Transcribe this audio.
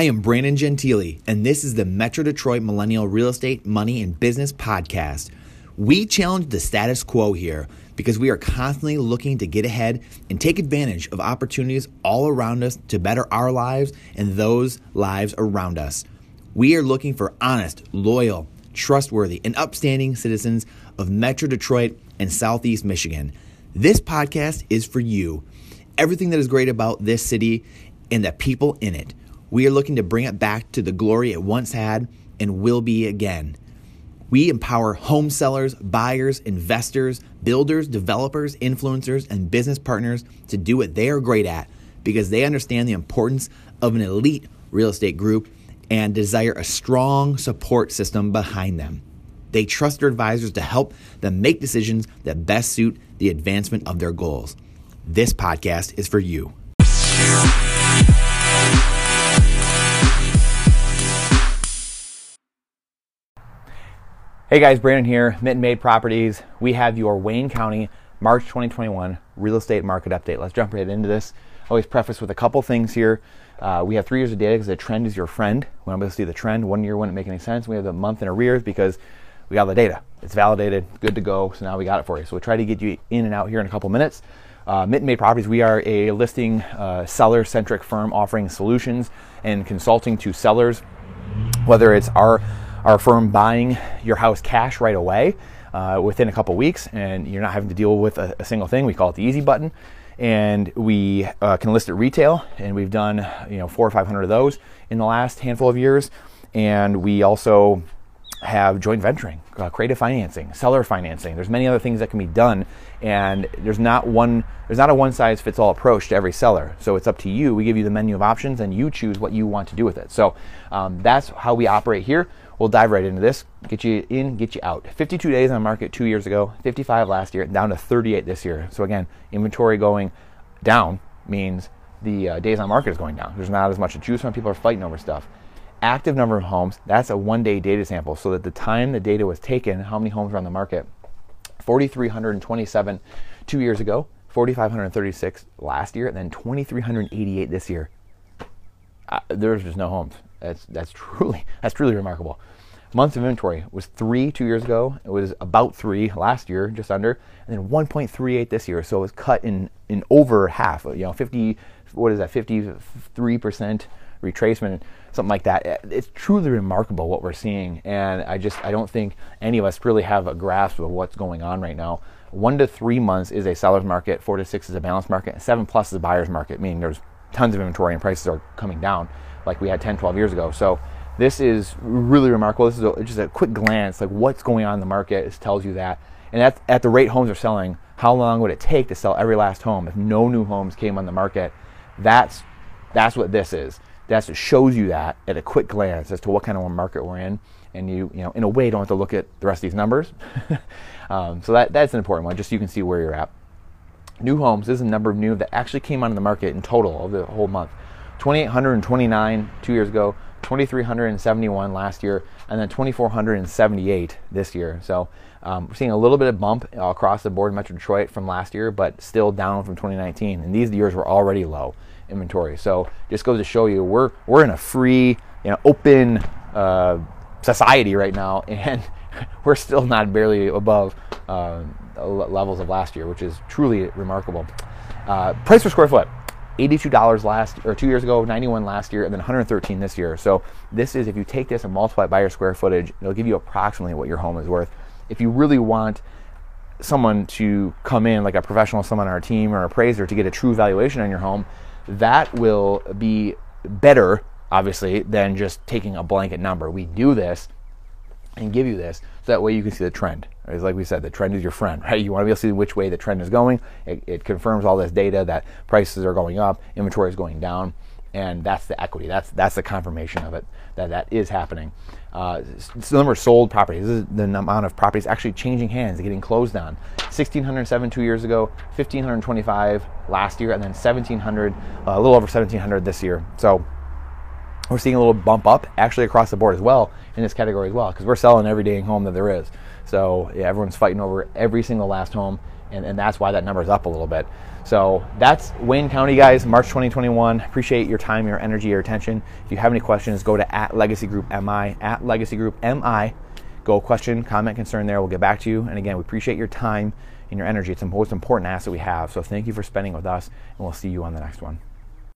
I am Brandon Gentili, and this is the Metro Detroit Millennial Real Estate, Money, and Business Podcast. We challenge the status quo here because we are constantly looking to get ahead and take advantage of opportunities all around us to better our lives and those lives around us. We are looking for honest, loyal, trustworthy, and upstanding citizens of Metro Detroit and Southeast Michigan. This podcast is for you. Everything that is great about this city and the people in it. We are looking to bring it back to the glory it once had and will be again. We empower home sellers, buyers, investors, builders, developers, influencers, and business partners to do what they are great at because they understand the importance of an elite real estate group and desire a strong support system behind them. They trust their advisors to help them make decisions that best suit the advancement of their goals. This podcast is for you. Hey guys, Brandon here, Mitten Made Properties. We have your Wayne County March 2021 real estate market update. Let's jump right into this. Always preface with a couple things here. Uh, we have three years of data because the trend is your friend. When I'm want to see the trend. One year wouldn't make any sense. We have the month in arrears because we got the data. It's validated, good to go. So now we got it for you. So we'll try to get you in and out here in a couple minutes. Uh, Mitten Made Properties, we are a listing uh, seller centric firm offering solutions and consulting to sellers, whether it's our our firm buying your house cash right away uh, within a couple weeks, and you're not having to deal with a, a, single thing. We call it the easy button, and we uh, can list it retail, and we've done you know four or five hundred of those in the last handful of years, and we also have joint venturing, uh, creative financing, seller financing. There's many other things that can be done, and there's not one there's not a one size fits all approach to every seller. So it's up to you. We give you the menu of options, and you choose what you want to do with it. So um, that's how we operate here. We'll dive right into this. Get you in, get you out. 52 days on the market two years ago, 55 last year, down to 38 this year. So again, inventory going down means the uh, days on market is going down. There's not as much to choose from. People are fighting over stuff. Active number of homes, that's a one day data sample. So that the time the data was taken, how many homes are on the market? 4,327 two years ago, 4,536 last year, and then 2,388 this year. Uh, there's just no homes. That's that's truly that's truly remarkable. Months of inventory was three two years ago. It was about three last year, just under, and then 1.38 this year. So it was cut in in over half. You know, 50 what is that? 53 percent retracement, something like that. Eh, it's truly remarkable what we're seeing, and I just I don't think any of us really have a grasp of what's going on right now. One to three months is a seller's market. Four to six is a balanced market. Seven plus is a buyer's market, meaning there's tons of inventory and prices are coming down like we had 10, 12 years ago. So this is really remarkable. This is a, just a quick glance, like what's going on in the market. Tells you that. And at, at the rate homes are selling, how long would it take to sell every last home if no new homes came on the market? That's that's what this is. That's it shows you that at a quick glance as to what kind of a market we're in. And you, you know, in a way, don't have to look at the rest of these numbers. um, so that that's an important one, just so you can see where you're at. New homes this is the number of new that actually came on the market in total over the whole month. 2,829 two years ago, 2,371 last year, and then 2,478 this year. So um, we're seeing a little bit of bump across the board in Metro Detroit from last year, but still down from 2019. And these years were already low inventory. So just goes to show you we're we're in a free, you know, open uh, society right now, and we're still not barely above uh, levels of last year, which is truly remarkable. Uh, price per square foot. $82 last or two years ago, 91 last year, and then 113 this year. So this is if you take this and multiply it by your square footage, it'll give you approximately what your home is worth. If you really want someone to come in, like a professional, someone on our team or appraiser, to get a true valuation on your home, that will be better, obviously, than just taking a blanket number. We do this and give you this so that way you can see the trend. It's like we said, the trend is your friend, right? You want to be able to see which way the trend is going. It, it confirms all this data that prices are going up, inventory is going down, and that's the equity. That's that's the confirmation of it that that is happening. Uh, the number of sold properties. This is the amount of properties actually changing hands, getting closed on. 1,607 two years ago, 1,525 last year, and then 1,700, uh, a little over 1,700 this year. So we're seeing a little bump up actually across the board as well in this category as well because we're selling every in home that there is. So yeah, everyone's fighting over every single last home and, and that's why that number is up a little bit. So that's Wayne County, guys, March 2021. Appreciate your time, your energy, your attention. If you have any questions, go to at Legacy Group MI, at Legacy Group MI. Go question, comment, concern there. We'll get back to you. And again, we appreciate your time and your energy. It's the most important asset we have. So thank you for spending with us, and we'll see you on the next one.